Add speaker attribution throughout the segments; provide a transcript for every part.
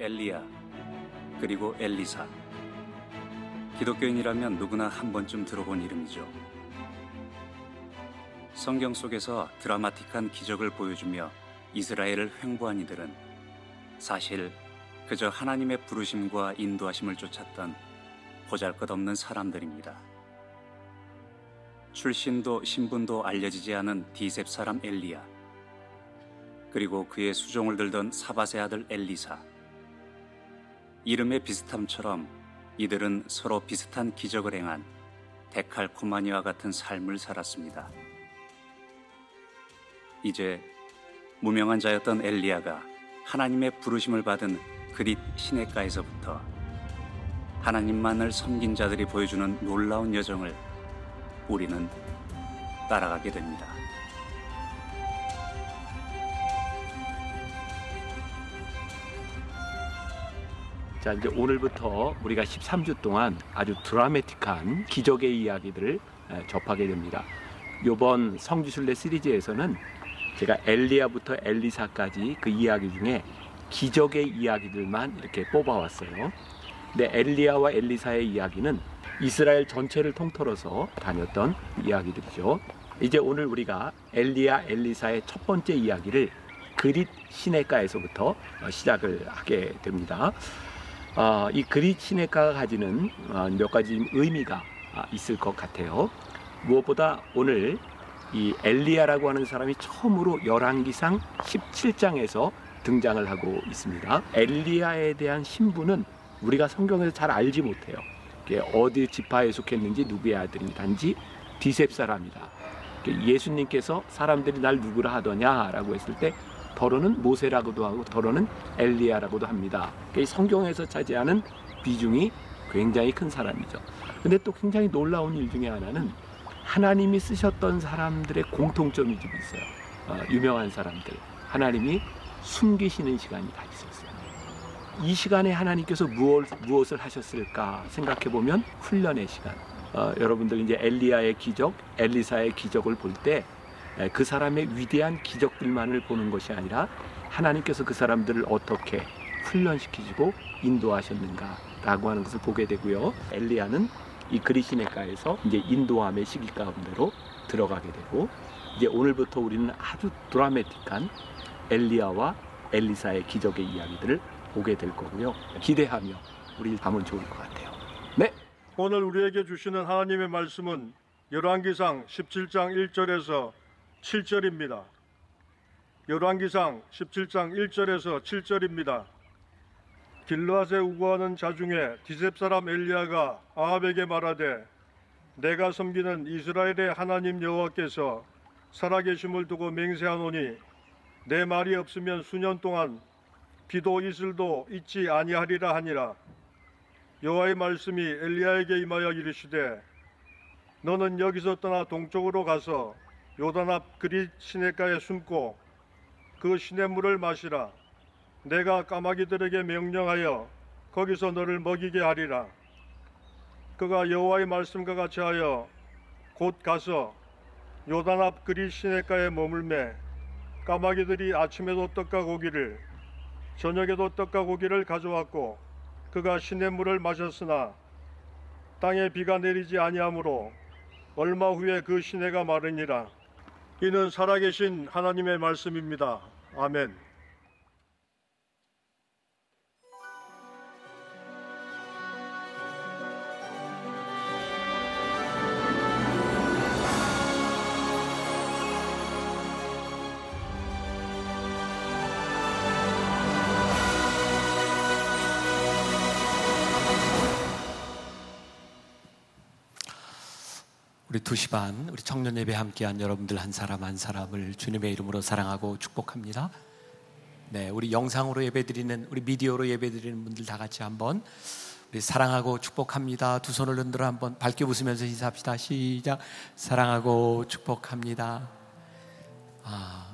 Speaker 1: 엘리야, 그리고 엘리사. 기독교인이라면 누구나 한 번쯤 들어본 이름이죠. 성경 속에서 드라마틱한 기적을 보여주며 이스라엘을 횡보한 이들은 사실 그저 하나님의 부르심과 인도하심을 쫓았던 보잘 것 없는 사람들입니다. 출신도 신분도 알려지지 않은 디셉 사람 엘리야, 그리고 그의 수종을 들던 사바세 아들 엘리사. 이름의 비슷함처럼 이들은 서로 비슷한 기적을 행한 데칼코마니와 같은 삶을 살았습니다. 이제 무명한 자였던 엘리야가 하나님의 부르심을 받은 그릿 시내가에서부터 하나님만을 섬긴 자들이 보여주는 놀라운 여정을 우리는 따라가게 됩니다.
Speaker 2: 자, 이제 오늘부터 우리가 13주 동안 아주 드라마틱한 기적의 이야기들을 접하게 됩니다. 이번 성지순례 시리즈에서는 제가 엘리야부터 엘리사까지 그 이야기 중에 기적의 이야기들만 이렇게 뽑아왔어요. 근데 엘리야와 엘리사의 이야기는 이스라엘 전체를 통틀어서 다녔던 이야기들이죠. 이제 오늘 우리가 엘리야 엘리사의 첫 번째 이야기를 그릿 시내가에서부터 시작을 하게 됩니다. 어, 이 시내가가 가지는 어, 몇 가지 의미가 있을 것 같아요. 무엇보다 오늘 이 엘리야라고 하는 사람이 처음으로 열왕기상 17장에서 등장을 하고 있습니다. 엘리야에 대한 신분은 우리가 성경에서 잘 알지 못해요. 어디 지파에 속했는지 누구의 아들인지 디셉 사람이다. 예수님께서 사람들이 날 누구라 하더냐라고 했을 때 더러는 모세라고도 하고 더러는 엘리야라고도 합니다. 성경에서 차지하는 비중이 굉장히 큰 사람이죠. 근데 또 굉장히 놀라운 일 중에 하나는 하나님이 쓰셨던 사람들의 공통점이 좀 있어요. 어, 유명한 사람들. 하나님이 숨기시는 시간이 다 있었어요. 이 시간에 하나님께서 무엇, 무엇을 하셨을까 생각해 보면 훈련의 시간. 어, 여러분들 이제 엘리야의 기적, 엘리사의 기적을 볼 때 그 사람의 위대한 기적들만을 보는 것이 아니라 하나님께서 그 사람들을 어떻게 훈련시키시고 인도하셨는가라고 하는 것을 보게 되고요. 엘리야는 이 그리시네가에서 이제 인도함의 시기 가운데로 들어가게 되고 이제 오늘부터 우리는 아주 드라마틱한 엘리야와 엘리사의 기적의 이야기들을 보게 될 거고요. 기대하며 우리 가면 좋을 것 같아요. 네.
Speaker 3: 오늘 우리에게 주시는 하나님의 말씀은 열왕기상 17장 1절에서 7절입니다. 열왕기상 17장 1절에서 7절입니다. 길르앗에 우거하는 자 중에 디셉 사람 엘리야가 아합에게 말하되 내가 섬기는 이스라엘의 하나님 여호와께서 살아계심을 두고 맹세하노니 내 말이 없으면 수년 동안 비도 이슬도 있지 아니하리라 하니라 여호와의 말씀이 엘리야에게 임하여 이르시되 너는 여기서 떠나 동쪽으로 가서 요단 앞 그릿 시냇가에 숨고 그 시냇물을 마시라 내가 까마귀들에게 명령하여 거기서 너를 먹이게 하리라. 그가 여호와의 말씀과 같이 하여 곧 가서 요단 앞 그리 시내가에 머물매 까마귀들이 아침에도 떡과 고기를 저녁에도 떡과 고기를 가져왔고 그가 시냇물을 마셨으나 땅에 비가 내리지 아니하므로 얼마 후에 그 시내가 마르니라. 이는 살아계신 하나님의 말씀입니다. 아멘.
Speaker 2: 우리 2시 반 우리 청년 예배 함께한 여러분들 한 사람 한 사람을 주님의 이름으로 사랑하고 축복합니다. 네, 우리 영상으로 예배드리는 우리 미디어로 예배드리는 분들 다 같이 한번 우리 사랑하고 축복합니다. 두 손을 흔들어 한번 밝게 웃으면서 인사합시다. 시작. 사랑하고 축복합니다. 아,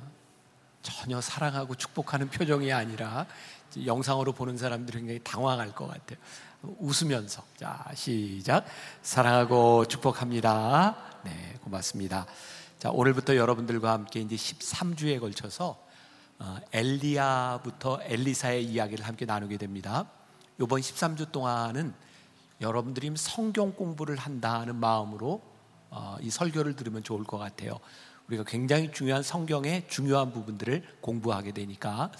Speaker 2: 전혀 사랑하고 축복하는 표정이 아니라 영상으로 보는 사람들이 굉장히 당황할 것 같아요. 웃으면서 자 시작 사랑하고 축복합니다. 네 고맙습니다. 자 오늘부터 여러분들과 함께 이제 13주에 걸쳐서 어, 엘리야부터 엘리사의 이야기를 함께 나누게 됩니다. 이번 13주 동안은 여러분들이 성경 공부를 한다는 마음으로 어, 이 설교를 들으면 좋을 것 같아요. 우리가 굉장히 중요한 성경의 중요한 부분들을 공부하게 되니까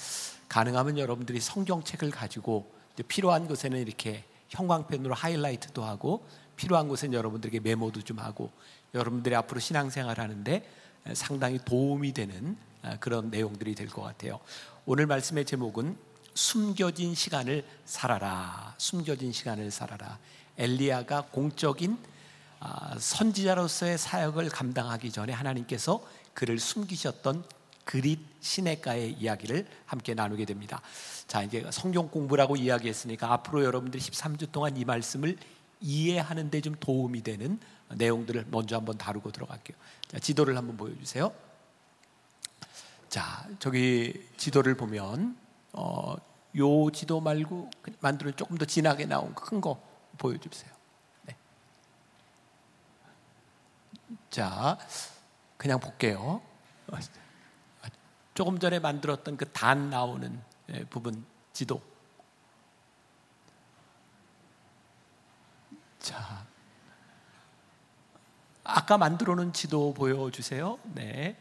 Speaker 2: 가능하면 여러분들이 성경책을 가지고 필요한 곳에는 이렇게 형광펜으로 하이라이트도 하고 필요한 곳은 여러분들에게 메모도 좀 하고 여러분들이 앞으로 신앙생활 하는데 상당히 도움이 되는 아, 그런 내용들이 될 것 같아요. 오늘 말씀의 제목은 숨겨진 시간을 살아라. 숨겨진 시간을 살아라. 엘리야가 공적인 아, 선지자로서의 사역을 감당하기 전에 하나님께서 그를 숨기셨던 그릿 시내가의 이야기를 함께 나누게 됩니다. 자, 이제 성경 공부라고 이야기했으니까 앞으로 여러분들이 13주 동안 이 말씀을 이해하는 데 좀 도움이 되는 내용들을 먼저 한번 다루고 들어갈게요. 자, 지도를 한번 보여 주세요. 자, 저기 지도를 보면 어, 요 지도 말고 만들어 조금 더 진하게 나온 큰 거 보여 주세요. 네. 자, 그냥 볼게요. 조금 전에 만들었던 그 단 나오는 예, 부분 지도. 자, 아까 만들어 놓은 지도 보여주세요. 네.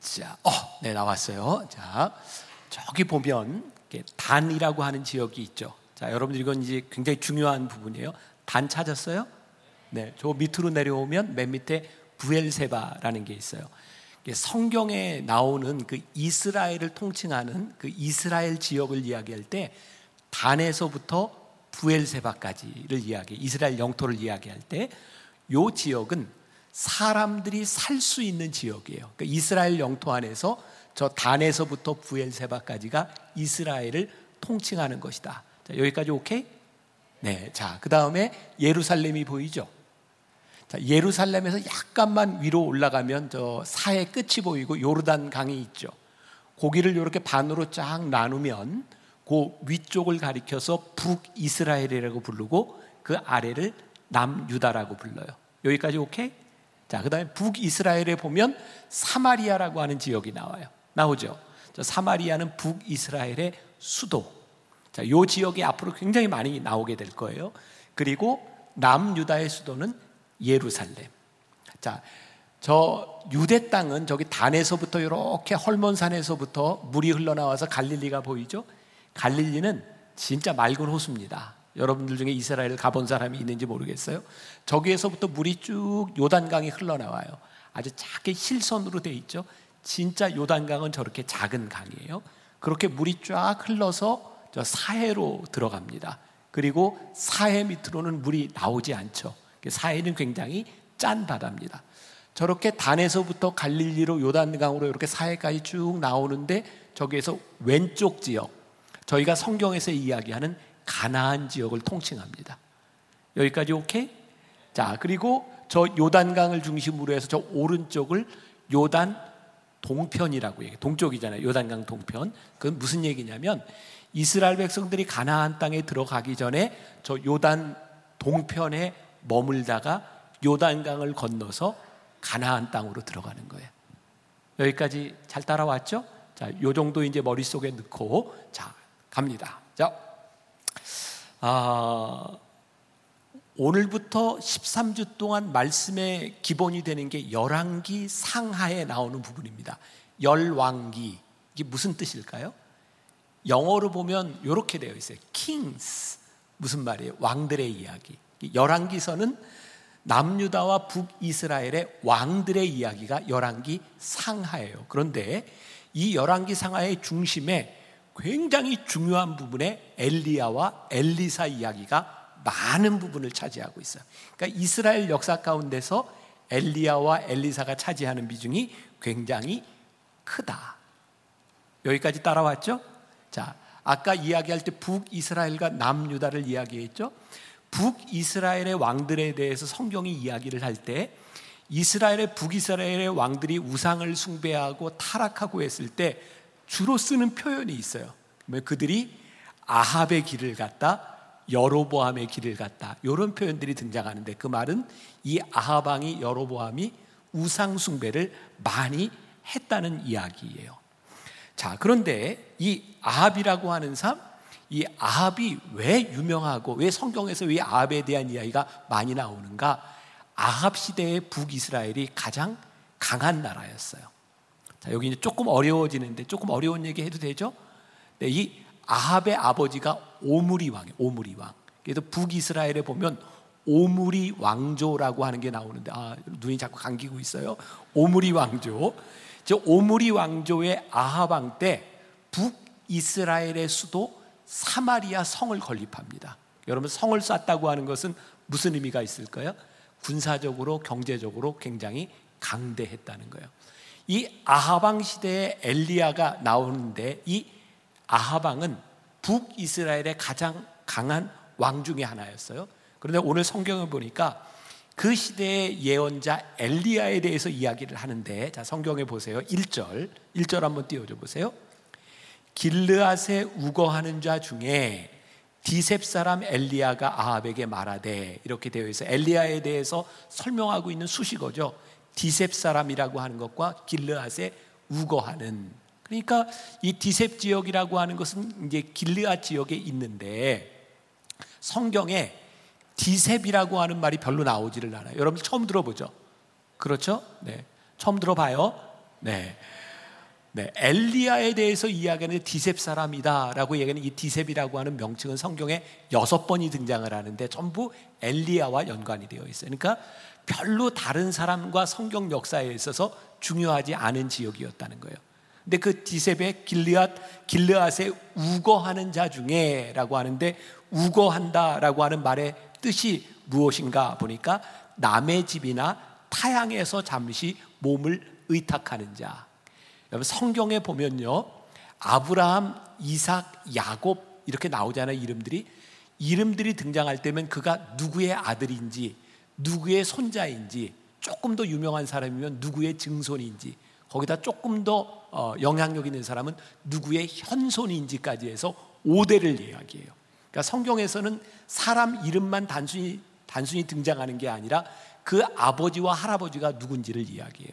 Speaker 2: 자, 어, 네 나왔어요. 자, 저기 보면 단이라고 하는 지역이 있죠. 자, 여러분들 이건 이제 굉장히 중요한 부분이에요. 단 찾았어요? 네, 저 밑으로 내려오면 맨 밑에 부엘세바라는 게 있어요. 성경에 나오는 그 이스라엘을 통칭하는 그 이스라엘 지역을 이야기할 때 단에서부터 부엘세바까지를 이야기, 이스라엘 영토를 이야기할 때 요 지역은 사람들이 살 수 있는 지역이에요. 그러니까 이스라엘 영토 안에서 저 단에서부터 부엘세바까지가 이스라엘을 통칭하는 것이다. 자, 여기까지 오케이? 네. 자, 그 다음에 예루살렘이 보이죠? 자, 예루살렘에서 약간만 위로 올라가면 저 사해 끝이 보이고 요르단 강이 있죠. 고기를 이렇게 반으로 쫙 나누면 그 위쪽을 가리켜서 북이스라엘이라고 부르고 그 아래를 남유다라고 불러요. 여기까지 오케이? 자, 그 다음에 북이스라엘에 보면 사마리아라고 하는 지역이 나와요. 나오죠? 사마리아는 북이스라엘의 수도. 자, 요 지역이 앞으로 굉장히 많이 나오게 될 거예요. 그리고 남유다의 수도는 예루살렘. 자, 저 유대 땅은 저기 단에서부터 이렇게 헐몬산에서부터 물이 흘러나와서 갈릴리가 보이죠? 갈릴리는 진짜 맑은 호수입니다. 여러분들 중에 이스라엘 가본 사람이 있는지 모르겠어요. 저기에서부터 물이 쭉 요단강이 흘러나와요. 아주 작게 실선으로 돼 있죠. 진짜 요단강은 저렇게 작은 강이에요. 그렇게 물이 쫙 흘러서 저 사해로 들어갑니다. 그리고 사해 밑으로는 물이 나오지 않죠. 사해는 굉장히 짠 바다입니다. 저렇게 단에서부터 갈릴리로 요단강으로 이렇게 사해까지 쭉 나오는데 저기에서 왼쪽 지역 저희가 성경에서 이야기하는 가나안 지역을 통칭합니다. 여기까지 오케이? 자, 그리고 저 요단강을 중심으로 해서 저 오른쪽을 요단 동편이라고 얘기해요. 동쪽이잖아요. 요단강 동편. 그건 무슨 얘기냐면 이스라엘 백성들이 가나안 땅에 들어가기 전에 저 요단 동편에 머물다가 요단강을 건너서 가나안 땅으로 들어가는 거예요. 여기까지 잘 따라왔죠? 자, 요 정도 이제 머릿속에 넣고 자, 갑니다. 자, 아, 오늘부터 13주 동안 말씀의 기본이 되는 게 열왕기 상하에 나오는 부분입니다. 열왕기 이게 무슨 뜻일까요? 영어로 보면 이렇게 되어 있어요. kings 무슨 말이에요? 왕들의 이야기. 열왕기서는 남유다와 북이스라엘의 왕들의 이야기가 열왕기 상하예요. 그런데 이 열왕기 상하의 중심에 굉장히 중요한 부분에 엘리야와 엘리사 이야기가 많은 부분을 차지하고 있어요. 그러니까 이스라엘 역사 가운데서 엘리야와 엘리사가 차지하는 비중이 굉장히 크다. 여기까지 따라왔죠? 자, 아까 이야기할 때 북이스라엘과 남유다를 이야기했죠? 북이스라엘의 왕들에 대해서 성경이 이야기를 할 때 이스라엘의 북이스라엘의 왕들이 우상을 숭배하고 타락하고 했을 때 주로 쓰는 표현이 있어요. 그들이 아합의 길을 갔다 여로보암의 길을 갔다. 이런 표현들이 등장하는데 그 말은 이 아하방이 여로보암이 우상 숭배를 많이 했다는 이야기예요. 자, 그런데 이 아합이라고 하는 사람, 이 아합이 왜 유명하고 왜 성경에서 왜 아합에 대한 이야기가 많이 나오는가? 아합 시대의 북이스라엘이 가장 강한 나라였어요. 자, 여기 이제 조금 어려워지는데 조금 어려운 얘기 해도 되죠? 네, 이 아합의 아버지가 오므리 왕이에요. 오므리 왕. 그래서 북이스라엘에 보면 오므리 왕조라고 하는 게 나오는데 아, 눈이 자꾸 감기고 있어요. 오므리 왕조. 저 오므리 왕조의 아합 왕때 북이스라엘의 수도 사마리아 성을 건립합니다. 여러분 성을 쌓다고 하는 것은 무슨 의미가 있을까요? 군사적으로 경제적으로 굉장히 강대했다는 거예요. 이 아하방 시대에 엘리야가 나오는데 이 아하방은 북이스라엘의 가장 강한 왕 중의 하나였어요. 그런데 오늘 성경을 보니까 그 시대의 예언자 엘리야에 대해서 이야기를 하는데 자 성경에 보세요. 1절. 1절 한번 띄워 줘 보세요. 길르앗에 우거하는 자 중에 디셉 사람 엘리야가 아합에게 말하되 이렇게 되어 있어 엘리야에 대해서 설명하고 있는 수식어죠. 디셉 사람이라고 하는 것과 길르앗에 우거하는 그러니까 이 디셉 지역이라고 하는 것은 이제 길르앗 지역에 있는데 성경에 디셉이라고 하는 말이 별로 나오지를 않아요. 여러분 처음 들어보죠? 그렇죠? 네. 처음 들어봐요? 네. 네, 엘리야에 대해서 이야기하는 디셉 사람이다라고 얘기하는 이 디셉이라고 하는 명칭은 성경에 여섯 번이 등장을 하는데 전부 엘리야와 연관이 되어 있어요. 그러니까 별로 다른 사람과 성경 역사에 있어서 중요하지 않은 지역이었다는 거예요. 근데 그 디셉의 길르앗 길르앗에 우거하는 자 중에라고 하는데 우거한다라고 하는 말의 뜻이 무엇인가 보니까 남의 집이나 타향에서 잠시 몸을 의탁하는 자. 여러분 성경에 보면요. 아브라함, 이삭, 야곱 이렇게 나오잖아요, 이름들이. 이름들이 등장할 때면 그가 누구의 아들인지, 누구의 손자인지, 조금 더 유명한 사람이면 누구의 증손인지, 거기다 조금 더 어, 영향력 있는 사람은 누구의 현손인지까지 해서 5대를 이야기해요. 그러니까 성경에서는 사람 이름만 단순히 단순히 등장하는 게 아니라 그 아버지와 할아버지가 누군지를 이야기해요.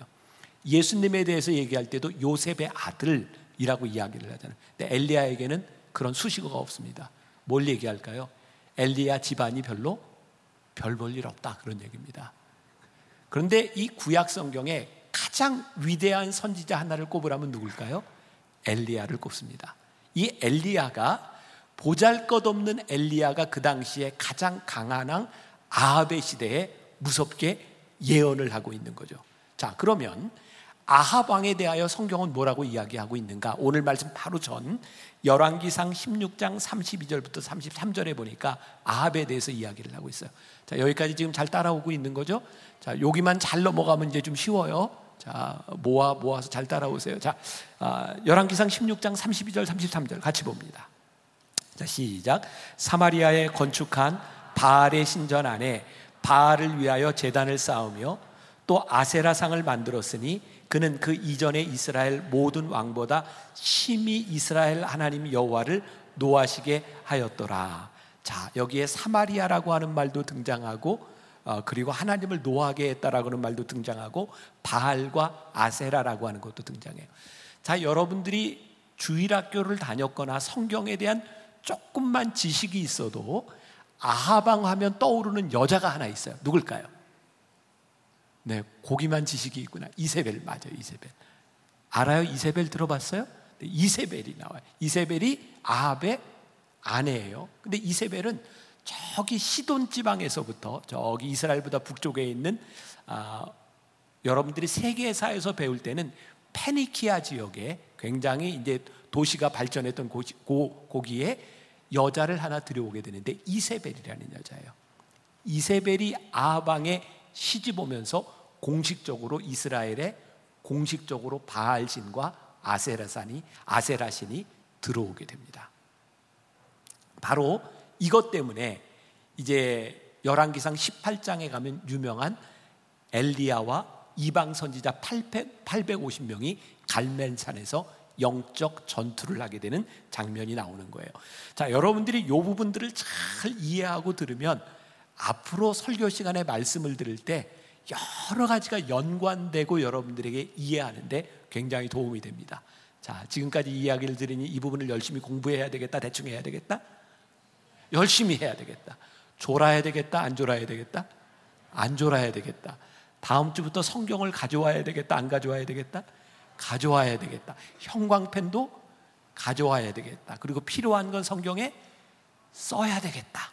Speaker 2: 예수님에 대해서 얘기할 때도 요셉의 아들이라고 이야기를 하잖아요. 근데 엘리야에게는 그런 수식어가 없습니다. 뭘 얘기할까요? 엘리야 집안이 별로 별 볼 일 없다 그런 얘기입니다. 그런데 이 구약 성경에 가장 위대한 선지자 하나를 꼽으라면 누굴까요? 엘리야를 꼽습니다. 이 엘리야가 보잘것없는 엘리야가 그 당시에 가장 강한 왕 아합의 시대에 무섭게 예언을 하고 있는 거죠. 자, 그러면 아합 왕에 대하여 성경은 뭐라고 이야기하고 있는가? 오늘 말씀 바로 전 열왕기상 16장 32절부터 33절에 보니까 아합에 대해서 이야기를 하고 있어요. 자, 여기까지 지금 잘 따라오고 있는 거죠? 자, 여기만 잘 넘어가면 이제 좀 쉬워요. 자, 모아 모아서 잘 따라오세요. 자, 아, 열왕기상 16장 32절 33절 같이 봅니다. 자, 시작. 사마리아에 건축한 바알의 신전 안에 바알을 위하여 제단을 쌓으며 또 아세라상을 만들었으니 그는 그 이전에 이스라엘 모든 왕보다 심히 이스라엘 하나님 여호와를 노하시게 하였더라. 자, 여기에 사마리아라고 하는 말도 등장하고 어, 그리고 하나님을 노하게 했다라고 하는 말도 등장하고 바알과 아세라라고 하는 것도 등장해요. 자, 여러분들이 주일학교를 다녔거나 성경에 대한 조금만 지식이 있어도 아하방 하면 떠오르는 여자가 하나 있어요. 누굴까요? 네, 고기만 지식이 있구나. 이세벨 맞아요, 이세벨. 알아요? 이세벨 들어봤어요? 네, 이세벨이 나와요. 이세벨이 아합의 아내예요. 근데 이세벨은 저기 시돈 지방에서부터 저기 이스라엘보다 북쪽에 있는 아, 여러분들이 세계사에서 배울 때는 페니키아 지역에 굉장히 이제 도시가 발전했던 고시, 고, 거기에 여자를 하나 들여오게 되는데 이세벨이라는 여자예요. 이세벨이 아방에 시집 오면서 공식적으로 이스라엘에 공식적으로 바알신과 아세라산이 아세라신이 들어오게 됩니다. 바로 이것 때문에 이제 열왕기상 18장에 가면 유명한 엘리야와 이방 선지자 800, 850명이 갈멜산에서 영적 전투를 하게 되는 장면이 나오는 거예요. 자, 여러분들이 이 부분들을 잘 이해하고 들으면 앞으로 설교 시간에 말씀을 들을 때 여러 가지가 연관되고 여러분들에게 이해하는데 굉장히 도움이 됩니다. 자, 지금까지 이야기를 들으니 이 부분을 열심히 공부해야 되겠다, 대충 해야 되겠다? 열심히 해야 되겠다. 졸아야 되겠다, 안 졸아야 되겠다? 안 졸아야 되겠다. 다음 주부터 성경을 가져와야 되겠다, 안 가져와야 되겠다? 가져와야 되겠다. 형광펜도 가져와야 되겠다. 그리고 필요한 건 성경에 써야 되겠다.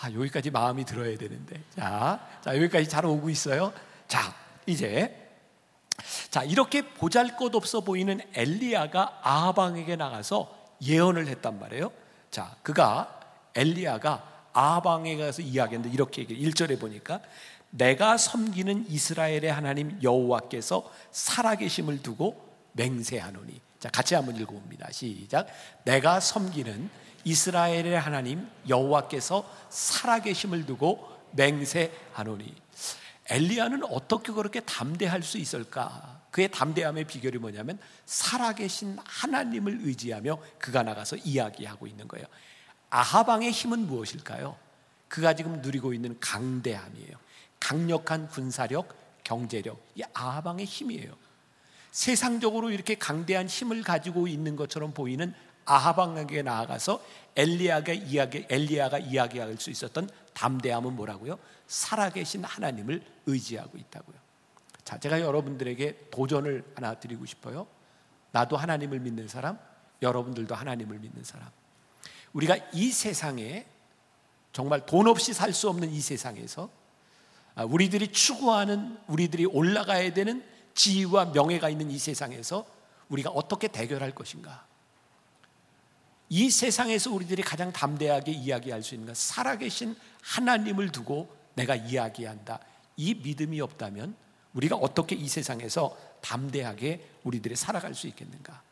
Speaker 2: 아, 여기까지 마음이 들어야 되는데. 자, 자, 여기까지 잘 오고 있어요. 자, 이제. 자, 이렇게 보잘 것 없어 보이는 엘리야가 아하방에게 나가서 예언을 했단 말이에요. 자, 그가 엘리야가 아하방에 가서 이야기했는데 이렇게 얘기해. 1절에 보니까 내가 섬기는 이스라엘의 하나님 여호와께서 살아계심을 두고 맹세하노니. 자, 같이 한번 읽어봅니다. 시작. 내가 섬기는 이스라엘의 하나님 여호와께서 살아계심을 두고 맹세하노니. 엘리야는 어떻게 그렇게 담대할 수 있을까? 그의 담대함의 비결이 뭐냐면 살아계신 하나님을 의지하며 그가 나가서 이야기하고 있는 거예요. 아하방의 힘은 무엇일까요? 그가 지금 누리고 있는 강대함이에요. 강력한 군사력, 경제력, 이 아하방의 힘이에요. 세상적으로 이렇게 강대한 힘을 가지고 있는 것처럼 보이는 아하방에게 나아가서 엘리야가 이야기 엘리야가 이야기할 수 있었던 담대함은 뭐라고요? 살아계신 하나님을 의지하고 있다고요. 자, 제가 여러분들에게 도전을 하나 드리고 싶어요. 나도 하나님을 믿는 사람, 여러분들도 하나님을 믿는 사람. 우리가 이 세상에 정말 돈 없이 살 수 없는 이 세상에서 아, 우리들이 추구하는 우리들이 올라가야 되는 지위와 명예가 있는 이 세상에서 우리가 어떻게 대결할 것인가? 이 세상에서 우리들이 가장 담대하게 이야기할 수 있는 건 살아계신 하나님을 두고 내가 이야기한다. 이 믿음이 없다면 우리가 어떻게 이 세상에서 담대하게 우리들이 살아갈 수 있겠는가?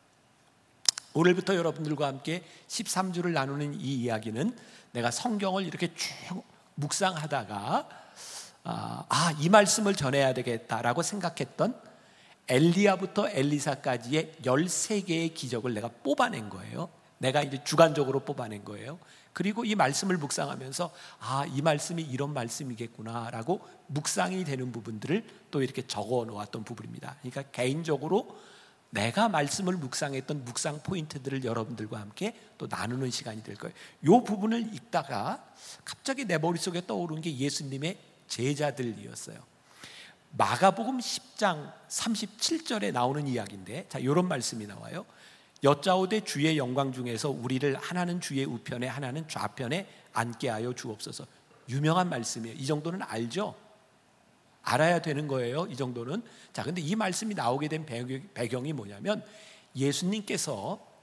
Speaker 2: 오늘부터 여러분들과 함께 13주를 나누는 이 이야기는 내가 성경을 이렇게 쭉 묵상하다가 아, 이 말씀을 전해야 되겠다라고 생각했던 엘리야부터 엘리사까지의 13개의 기적을 내가 뽑아낸 거예요. 내가 이제 주관적으로 뽑아낸 거예요. 그리고 이 말씀을 묵상하면서 아, 이 말씀이 이런 말씀이겠구나라고 묵상이 되는 부분들을 또 이렇게 적어 놓았던 부분입니다. 그러니까 개인적으로 내가 말씀을 묵상했던 묵상 포인트들을 여러분들과 함께 또 나누는 시간이 될 거예요. 이 부분을 읽다가 갑자기 내 머릿속에 떠오른 게 예수님의 제자들이었어요. 마가복음 10장 37절에 나오는 이야기인데 자, 이런 말씀이 나와요. 여짜오되 주의 영광 중에서 우리를 하나는 주의 우편에 하나는 좌편에 앉게 하여 주옵소서. 유명한 말씀이에요. 이 정도는 알죠? 알아야 되는 거예요. 이 정도는. 자, 근데 이 말씀이 나오게 된 배경이 뭐냐면 예수님께서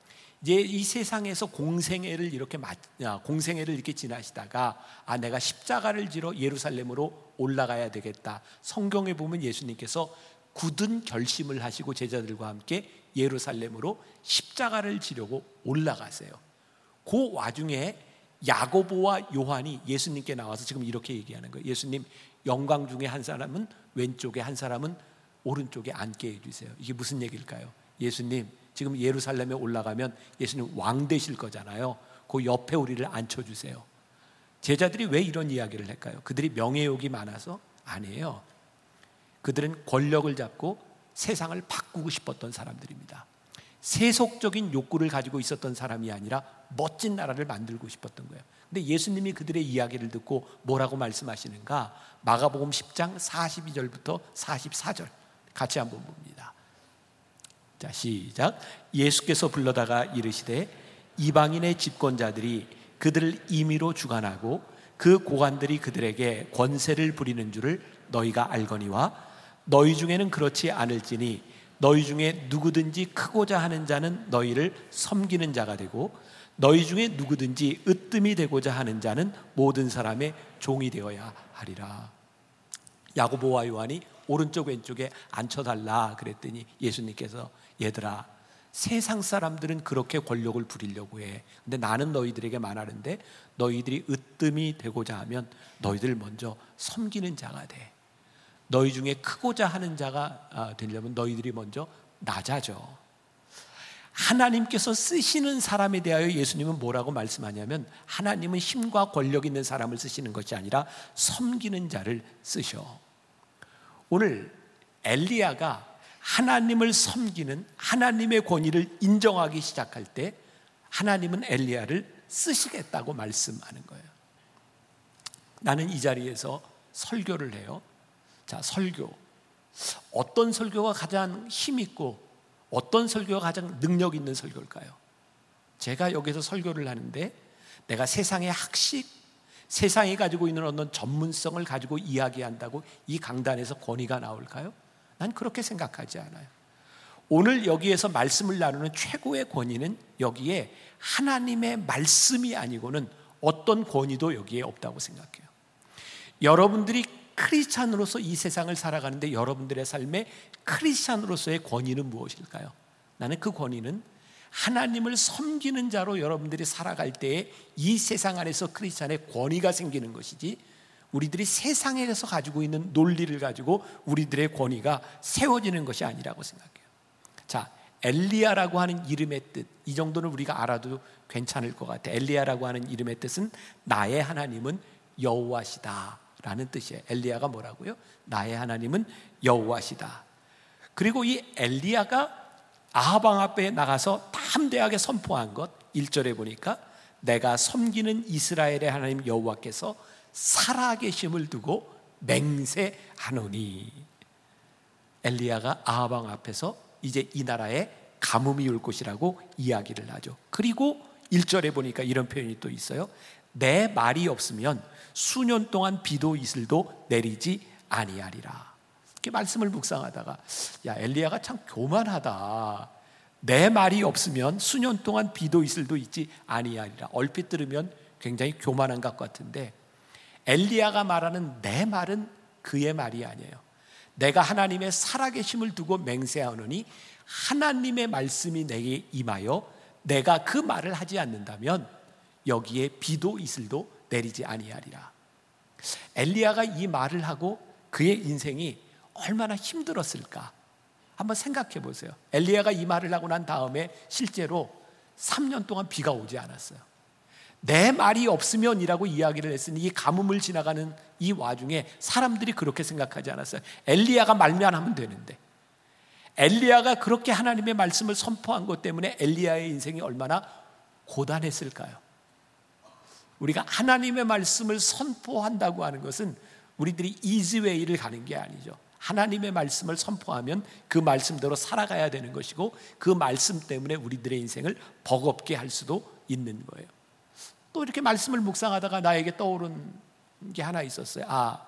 Speaker 2: 이제 이 세상에서 공생애를 이렇게 아, 공생애를 이렇게 지나시다가 아 내가 십자가를 지러 예루살렘으로 올라가야 되겠다. 성경에 보면 예수님께서 굳은 결심을 하시고 제자들과 함께 예루살렘으로 십자가를 지려고 올라가세요. 그 와중에 야고보와 요한이 예수님께 나와서 지금 이렇게 얘기하는 거예요. 예수님 영광 중에 한 사람은 왼쪽에 한 사람은 오른쪽에 앉게 해주세요. 이게 무슨 얘기일까요? 예수님 지금 예루살렘에 올라가면 예수님 왕 되실 거잖아요. 그 옆에 우리를 앉혀주세요. 제자들이 왜 이런 이야기를 할까요? 그들이 명예욕이 많아서 아니에요. 그들은 권력을 잡고 세상을 바꾸고 싶었던 사람들입니다. 세속적인 욕구를 가지고 있었던 사람이 아니라 멋진 나라를 만들고 싶었던 거예요. 근데 예수님이 그들의 이야기를 듣고 뭐라고 말씀하시는가? 마가복음 10장 42절부터 44절 같이 한번 봅니다. 자, 시작. 예수께서 불러다가 이르시되 이방인의 집권자들이 그들을 임의로 주관하고 그 고관들이 그들에게 권세를 부리는 줄을 너희가 알거니와 너희 중에는 그렇지 않을지니 너희 중에 누구든지 크고자 하는 자는 너희를 섬기는 자가 되고 너희 중에 누구든지 으뜸이 되고자 하는 자는 모든 사람의 종이 되어야 하리라. 야고보와 요한이 오른쪽 왼쪽에 앉혀달라 그랬더니 예수님께서 얘들아 세상 사람들은 그렇게 권력을 부리려고 해. 근데 나는 너희들에게 말하는데 너희들이 으뜸이 되고자 하면 너희들 먼저 섬기는 자가 돼. 너희 중에 크고자 하는 자가 아, 되려면 너희들이 먼저 낮아져. 하나님께서 쓰시는 사람에 대하여 예수님은 뭐라고 말씀하냐면 하나님은 힘과 권력 있는 사람을 쓰시는 것이 아니라 섬기는 자를 쓰셔. 오늘 엘리야가 하나님을 섬기는 하나님의 권위를 인정하기 시작할 때 하나님은 엘리야를 쓰시겠다고 말씀하는 거예요. 나는 이 자리에서 설교를 해요. 자, 설교. 어떤 설교가 가장 힘 있고 어떤 설교가 가장 능력 있는 설교일까요? 제가 여기서 설교를 하는데 내가 세상의 학식, 세상이 가지고 있는 어떤 전문성을 가지고 이야기한다고 이 강단에서 권위가 나올까요? 난 그렇게 생각하지 않아요. 오늘 여기에서 말씀을 나누는 최고의 권위는 여기에 하나님의 말씀이 아니고는 어떤 권위도 여기에 없다고 생각해요. 여러분들이 크리스찬으로서 이 세상을 살아가는데 여러분들의 삶에 크리스찬으로서의 권위는 무엇일까요? 나는 그 권위는 하나님을 섬기는 자로 여러분들이 살아갈 때에 이 세상 안에서 크리스찬의 권위가 생기는 것이지 우리들이 세상에서 가지고 있는 논리를 가지고 우리들의 권위가 세워지는 것이 아니라고 생각해요. 자, 엘리야라고 하는 이름의 뜻, 이 정도는 우리가 알아도 괜찮을 것 같아요. 엘리야라고 하는 이름의 뜻은 나의 하나님은 여호와시다. 라는 뜻이에요. 엘리야가 뭐라고요? 나의 하나님은 여호와시다. 그리고 이 엘리야가 아하방 앞에 나가서 담대하게 선포한 것 1절에 보니까 내가 섬기는 이스라엘의 하나님 여호와께서 살아계심을 두고 맹세하노니 엘리야가 아하방 앞에서 이제 이 나라에 가뭄이 올 것이라고 이야기를 하죠. 그리고 1절에 보니까 이런 표현이 또 있어요. 내 말이 없으면 수년 동안 비도 이슬도 내리지 아니하리라. 이렇게 말씀을 묵상하다가 야 엘리야가 참 교만하다. 내 말이 없으면 수년 동안 비도 이슬도 있지 아니하리라. 얼핏 들으면 굉장히 교만한 것 같은데 엘리야가 말하는 내 말은 그의 말이 아니에요. 내가 하나님의 살아계심을 두고 맹세하노니 하나님의 말씀이 내게 임하여 내가 그 말을 하지 않는다면 여기에 비도 이슬도 내리지 아니하리라. 엘리야가 이 말을 하고 그의 인생이 얼마나 힘들었을까? 한번 생각해 보세요. 엘리야가 이 말을 하고 난 다음에 실제로 3년 동안 비가 오지 않았어요. 내 말이 없으면이라고 이야기를 했으니 이 가뭄을 지나가는 이 와중에 사람들이 그렇게 생각하지 않았어요. 엘리야가 말면 하면 되는데. 엘리야가 그렇게 하나님의 말씀을 선포한 것 때문에 엘리야의 인생이 얼마나 고단했을까요? 우리가 하나님의 말씀을 선포한다고 하는 것은 우리들이 이즈웨이를 가는 게 아니죠. 하나님의 말씀을 선포하면 그 말씀대로 살아가야 되는 것이고 그 말씀 때문에 우리들의 인생을 버겁게 할 수도 있는 거예요. 또 이렇게 말씀을 묵상하다가 나에게 떠오른 게 하나 있었어요. 아,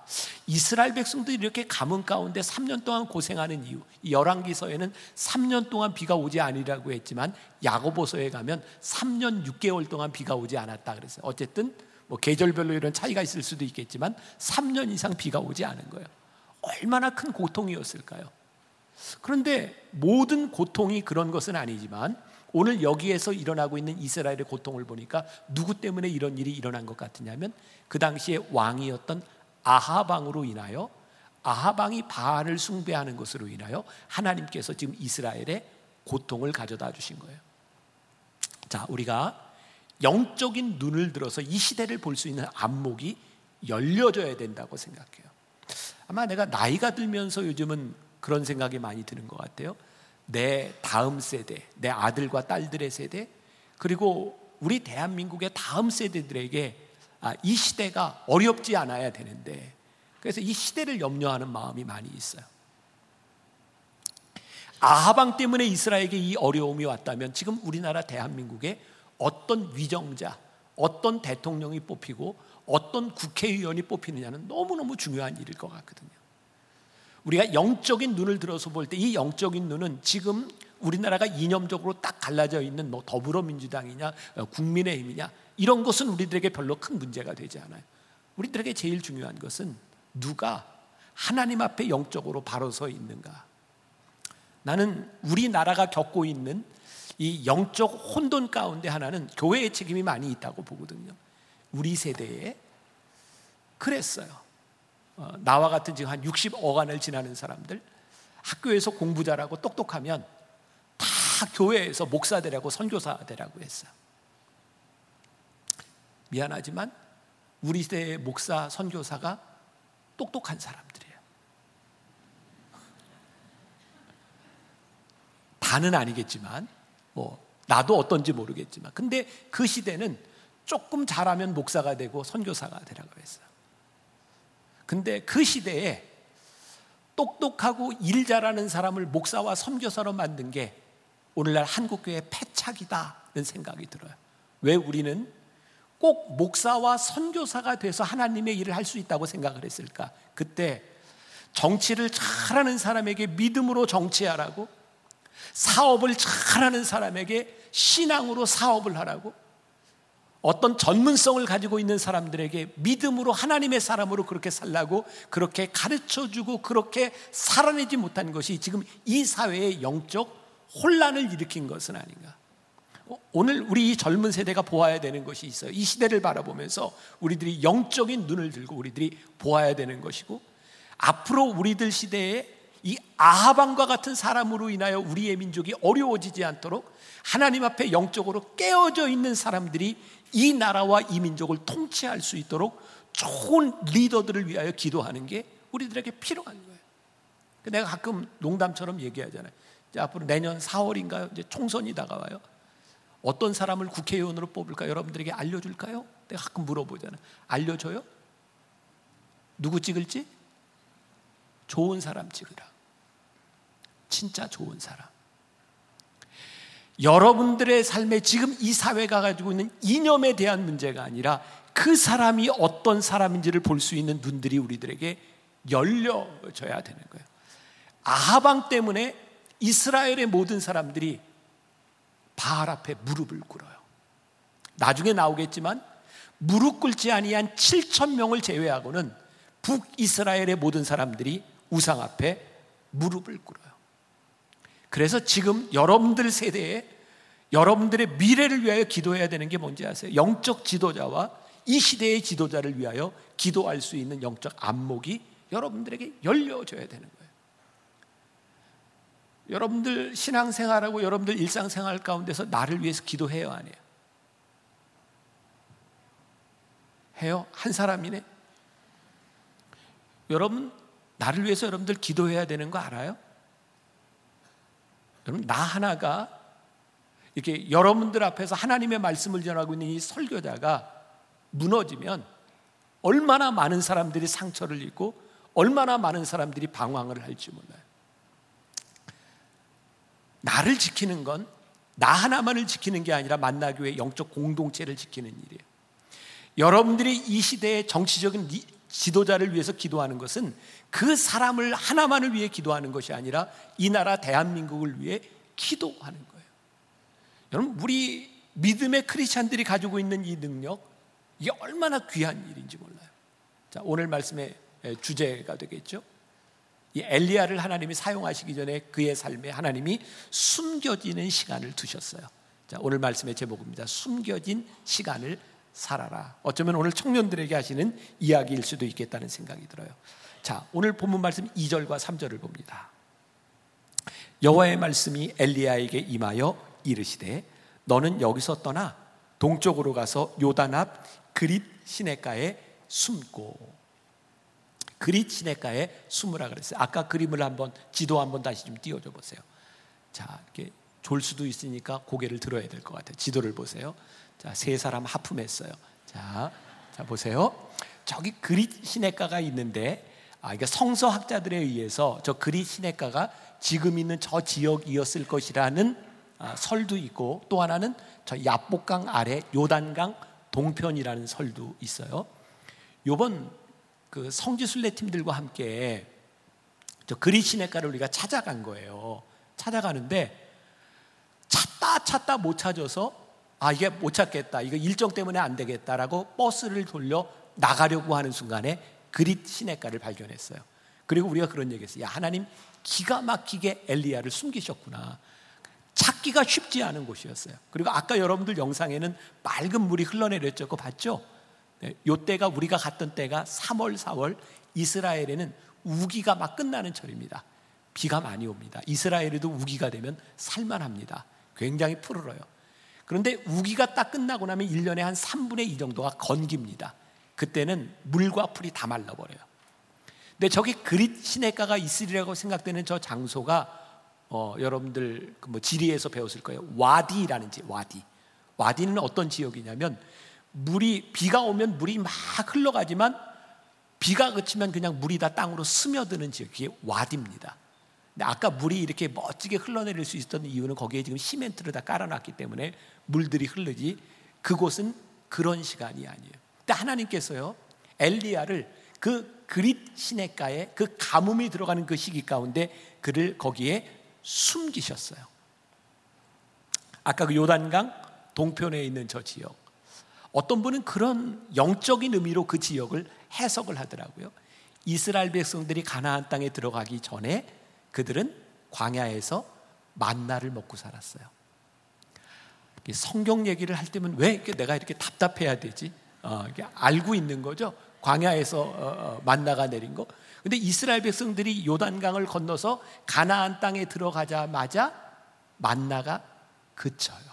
Speaker 2: 이스라엘 백성들이 이렇게 가뭄 가운데 3년 동안 고생하는 이유. 열왕기서에는 3년 동안 비가 오지 않으라고 했지만 야고보서에 가면 3년 6개월 동안 비가 오지 않았다 그랬어요. 어쨌든 뭐 계절별로 이런 차이가 있을 수도 있겠지만 3년 이상 비가 오지 않은 거예요. 얼마나 큰 고통이었을까요? 그런데 모든 고통이 그런 것은 아니지만 오늘 여기에서 일어나고 있는 이스라엘의 고통을 보니까 누구 때문에 이런 일이 일어난 것 같으냐면 그 당시에 왕이었던 아하방으로 인하여 아하방이 바알을 숭배하는 것으로 인하여 하나님께서 지금 이스라엘의 고통을 가져다 주신 거예요. 자, 우리가 영적인 눈을 들어서 이 시대를 볼 수 있는 안목이 열려져야 된다고 생각해요. 아마 내가 나이가 들면서 요즘은 그런 생각이 많이 드는 것 같아요. 내 다음 세대, 내 아들과 딸들의 세대, 그리고 우리 대한민국의 다음 세대들에게 아, 이 시대가 어렵지 않아야 되는데, 그래서 이 시대를 염려하는 마음이 많이 있어요. 아하방 때문에 이스라엘에게 이 어려움이 왔다면 지금 우리나라 대한민국에 어떤 위정자, 어떤 대통령이 뽑히고 어떤 국회의원이 뽑히느냐는 너무너무 중요한 일일 것 같거든요. 우리가 영적인 눈을 들어서 볼 때 이 영적인 눈은 지금 우리나라가 이념적으로 딱 갈라져 있는 뭐 더불어민주당이냐 어, 국민의힘이냐 이런 것은 우리들에게 별로 큰 문제가 되지 않아요. 우리들에게 제일 중요한 것은 누가 하나님 앞에 영적으로 바로 서 있는가. 나는 우리나라가 겪고 있는 이 영적 혼돈 가운데 하나는 교회의 책임이 많이 있다고 보거든요. 우리 세대에 그랬어요. 어, 나와 같은 지금 한 60어간을 지나는 사람들 학교에서 공부 잘하고 똑똑하면 다 교회에서 목사 되라고 선교사 되라고 했어요. 미안하지만 우리 시대의 목사 선교사가 똑똑한 사람들이에요. 다는 아니겠지만 뭐 나도 어떤지 모르겠지만 근데 그 시대는 조금 잘하면 목사가 되고 선교사가 되라고 했어요. 근데 그 시대에 똑똑하고 일 잘하는 사람을 목사와 선교사로 만든 게 오늘날 한국교회 패착이다는 생각이 들어요. 왜 우리는 꼭 목사와 선교사가 돼서 하나님의 일을 할 수 있다고 생각을 했을까? 그때 정치를 잘하는 사람에게 믿음으로 정치하라고 사업을 잘하는 사람에게 신앙으로 사업을 하라고 어떤 전문성을 가지고 있는 사람들에게 믿음으로 하나님의 사람으로 그렇게 살라고 그렇게 가르쳐 주고 그렇게 살아내지 못한 것이 지금 이 사회의 영적 혼란을 일으킨 것은 아닌가. 어, 오늘 우리 이 젊은 세대가 보아야 되는 것이 있어요. 이 시대를 바라보면서 우리들이 영적인 눈을 들고 우리들이 보아야 되는 것이고 앞으로 우리들 시대에 이 아하방과 같은 사람으로 인하여 우리의 민족이 어려워지지 않도록 하나님 앞에 영적으로 깨어져 있는 사람들이 이 나라와 이 민족을 통치할 수 있도록 좋은 리더들을 위하여 기도하는 게 우리들에게 필요한 거예요. 내가 가끔 농담처럼 얘기하잖아요. 앞으로 내년 4월인가요? 이제 총선이 다가와요. 어떤 사람을 국회의원으로 뽑을까 여러분들에게 알려줄까요? 내가 가끔 물어보잖아요. 알려줘요? 누구 찍을지? 좋은 사람 찍으라. 진짜 좋은 사람. 여러분들의 삶에 지금 이 사회가 가지고 있는 이념에 대한 문제가 아니라 그 사람이 어떤 사람인지를 볼 수 있는 눈들이 우리들에게 열려져야 되는 거예요. 아하방 때문에 이스라엘의 모든 사람들이 바알 앞에 무릎을 꿇어요. 나중에 나오겠지만 무릎 꿇지 아니한 7천 명을 제외하고는 북이스라엘의 모든 사람들이 우상 앞에 무릎을 꿇어요. 그래서 지금 여러분들 세대에 여러분들의 미래를 위하여 기도해야 되는 게 뭔지 아세요? 영적 지도자와 이 시대의 지도자를 위하여 기도할 수 있는 영적 안목이 여러분들에게 열려져야 되는 거예요. 여러분들 신앙생활하고 여러분들 일상생활 가운데서 나를 위해서 기도해요, 안 해요? 해요? 한 사람이네? 여러분, 나를 위해서 여러분들 기도해야 되는 거 알아요? 여러분, 나 하나가 이렇게 여러분들 앞에서 하나님의 말씀을 전하고 있는 이 설교자가 무너지면 얼마나 많은 사람들이 상처를 입고 얼마나 많은 사람들이 방황을 할지 몰라요. 나를 지키는 건 나 하나만을 지키는 게 아니라 만나교회 영적 공동체를 지키는 일이에요. 여러분들이 이 시대의 정치적인 지도자를 위해서 기도하는 것은 그 사람을 하나만을 위해 기도하는 것이 아니라 이 나라 대한민국을 위해 기도하는 거예요. 여러분, 우리 믿음의 크리스찬들이 가지고 있는 이 능력, 이게 얼마나 귀한 일인지 몰라요. 자, 오늘 말씀의 주제가 되겠죠. 이 엘리야를 하나님이 사용하시기 전에 그의 삶에 하나님이 숨겨지는 시간을 두셨어요. 자, 오늘 말씀의 제목입니다. 숨겨진 시간을 살아라. 어쩌면 오늘 청년들에게 하시는 이야기일 수도 있겠다는 생각이 들어요. 자, 오늘 본문 말씀 2절과 3절을 봅니다. 여호와의 말씀이 엘리야에게 임하여 이르시되 너는 여기서 떠나 동쪽으로 가서 요단 앞 그릿 시내가에 숨고 그릿 시내가에 숨으라 그랬어요. 아까 그림을 한번 지도 한번 다시 좀 띄워줘 보세요. 자, 이렇게 졸 수도 있으니까 고개를 들어야 될 것 같아요. 지도를 보세요. 자, 세 사람 하품했어요. 자, 자 보세요. 저기 그릿 시내가가 있는데 아, 이게 성서학자들에 의해서 저 그릿 시내가가 지금 있는 저 지역이었을 것이라는 아, 설도 있고 또 하나는 저 야복강 아래 요단강 동편이라는 설도 있어요. 요번 그 성지순례 팀들과 함께 저 그릿 시내가를 우리가 찾아간 거예요. 찾아가는데 찾다 찾다 못 찾아서 아, 이게 못 찾겠다. 이거 일정 때문에 안 되겠다라고 버스를 돌려 나가려고 하는 순간에 그릿 시내가를 발견했어요. 그리고 우리가 그런 얘기 했어요. 야, 하나님 기가 막히게 엘리야를 숨기셨구나. 찾기가 쉽지 않은 곳이었어요. 그리고 아까 여러분들 영상에는 맑은 물이 흘러내렸죠. 그거 봤죠? 네, 요 때가 우리가 갔던 때가 3월, 4월 이스라엘에는 우기가 막 끝나는 철입니다. 비가 많이 옵니다. 이스라엘에도 우기가 되면 살만합니다. 굉장히 푸르러요. 그런데 우기가 딱 끝나고 나면 1년에 한 3분의 2 정도가 건깁니다. 그때는 물과 풀이 다 말라버려요. 근데 저기 그릿 시내가가 있으리라고 생각되는 저 장소가 어, 여러분들 그 뭐 지리에서 배웠을 거예요. 와디라는 지 와디. 와디는 어떤 지역이냐면 물이 비가 오면 물이 막 흘러가지만 비가 그치면 그냥 물이 다 땅으로 스며드는 지역. 그게 와디입니다. 아까 물이 이렇게 멋지게 흘러내릴 수 있었던 이유는 거기에 지금 시멘트를 다 깔아놨기 때문에 물들이 흐르지 그곳은 그런 시간이 아니에요. 근데 하나님께서요 엘리야를 그 그릿 시내가에 그 가뭄이 들어가는 그 시기 가운데 그를 거기에 숨기셨어요. 아까 그 요단강 동편에 있는 저 지역. 어떤 분은 그런 영적인 의미로 그 지역을 해석을 하더라고요. 이스라엘 백성들이 가나안 땅에 들어가기 전에 그들은 광야에서 만나를 먹고 살았어요. 성경 얘기를 할 때면 왜 내가 이렇게 답답해야 되지? 어, 알고 있는 거죠. 광야에서 어, 어, 만나가 내린 거. 근데 이스라엘 백성들이 요단강을 건너서 가나안 땅에 들어가자마자 만나가 그쳐요.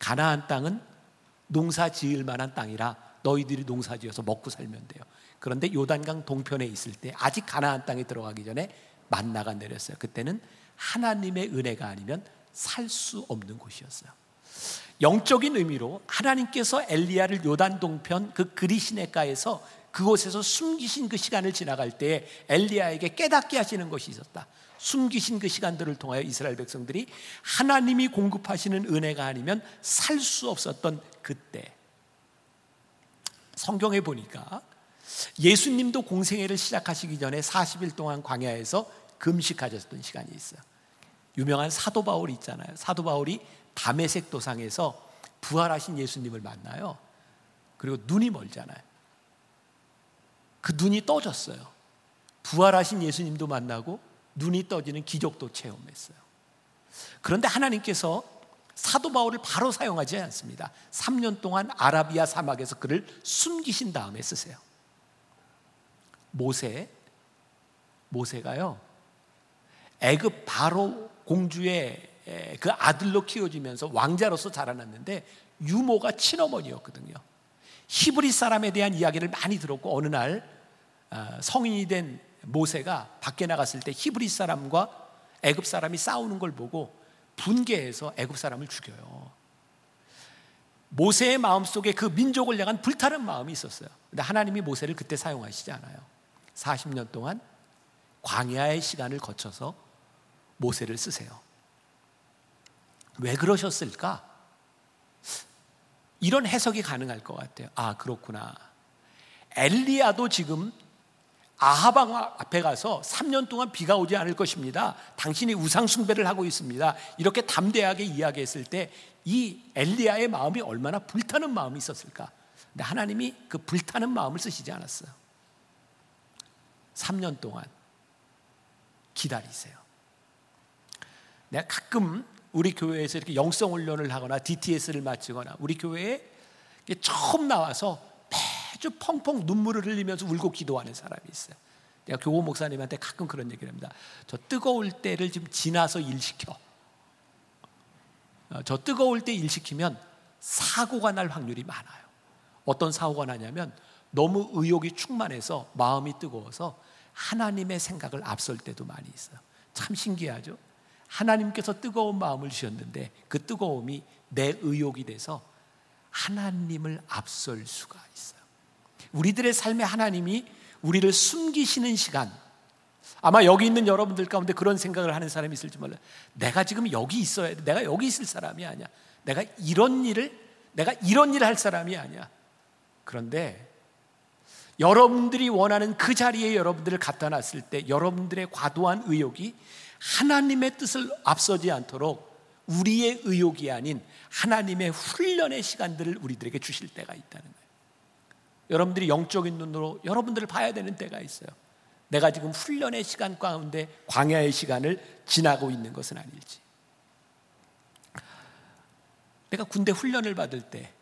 Speaker 2: 가나안 땅은 농사 지을 만한 땅이라 너희들이 농사 지어서 먹고 살면 돼요. 그런데 요단강 동편에 있을 때 아직 가나안 땅에 들어가기 전에 만나가 내렸어요. 그때는 하나님의 은혜가 아니면 살 수 없는 곳이었어요. 영적인 의미로 하나님께서 엘리야를 요단 동편 그 그리시네가에서 그곳에서 숨기신 그 시간을 지나갈 때 엘리야에게 깨닫게 하시는 것이 있었다. 숨기신 그 시간들을 통하여 이스라엘 백성들이 하나님이 공급하시는 은혜가 아니면 살 수 없었던 그때 성경에 보니까 예수님도 공생애를 시작하시기 전에 40일 동안 광야에서 금식하셨던 시간이 있어요. 유명한 사도 바울 있잖아요. 사도 바울이 담에색 도상에서 부활하신 예수님을 만나요. 그리고 눈이 멀잖아요. 그 눈이 떠졌어요. 부활하신 예수님도 만나고 눈이 떠지는 기적도 체험했어요. 그런데 하나님께서 사도 바울을 바로 사용하지 않습니다. 3년 동안 아라비아 사막에서 그를 숨기신 다음에 쓰세요. 모세, 모세가요, 애굽 바로 공주의 그 아들로 키워지면서 왕자로서 자라났는데 유모가 친어머니였거든요. 히브리 사람에 대한 이야기를 많이 들었고 어느 날 아, 성인이 된 모세가 밖에 나갔을 때 히브리 사람과 애굽 사람이 싸우는 걸 보고 분개해서 애굽 사람을 죽여요. 모세의 마음속에 그 민족을 향한 불타는 마음이 있었어요. 근데 하나님이 모세를 그때 사용하시지 않아요. 40년 동안 광야의 시간을 거쳐서 모세를 쓰세요. 왜 그러셨을까? 이런 해석이 가능할 것 같아요. 아, 그렇구나. 엘리야도 지금 아하방 앞에 가서 3년 동안 비가 오지 않을 것입니다. 당신이 우상숭배를 하고 있습니다. 이렇게 담대하게 이야기했을 때 이 엘리야의 마음이 얼마나 불타는 마음이 있었을까? 근데 하나님이 그 불타는 마음을 쓰시지 않았어요. 3년 동안 기다리세요. 내가 가끔 우리 교회에서 이렇게 영성 훈련을 하거나 DTS를 마치거나 우리 교회에 처음 나와서 매주 펑펑 눈물을 흘리면서 울고 기도하는 사람이 있어요. 내가 교호 목사님한테 가끔 그런 얘기를 합니다. 저 뜨거울 때를 좀 지나서 일 시켜. 어, 저 뜨거울 때 일 시키면 사고가 날 확률이 많아요. 어떤 사고가 나냐면 너무 의욕이 충만해서 마음이 뜨거워서 하나님의 생각을 앞설 때도 많이 있어요. 참 신기하죠? 하나님께서 뜨거운 마음을 주셨는데 그 뜨거움이 내 의욕이 돼서 하나님을 앞설 수가 있어요. 우리들의 삶에 하나님이 우리를 숨기시는 시간. 아마 여기 있는 여러분들 가운데 그런 생각을 하는 사람이 있을지 몰라요. 내가 지금 여기 있어야 돼. 내가 여기 있을 사람이 아니야. 내가 이런 일을, 내가 이런 일을 할 사람이 아니야. 그런데 여러분들이 원하는 그 자리에 여러분들을 갖다 놨을 때 여러분들의 과도한 의욕이 하나님의 뜻을 앞서지 않도록 우리의 의욕이 아닌 하나님의 훈련의 시간들을 우리들에게 주실 때가 있다는 거예요. 여러분들이 영적인 눈으로 여러분들을 봐야 되는 때가 있어요. 내가 지금 훈련의 시간 가운데 광야의 시간을 지나고 있는 것은 아닐지. 내가 군대 훈련을 받을 때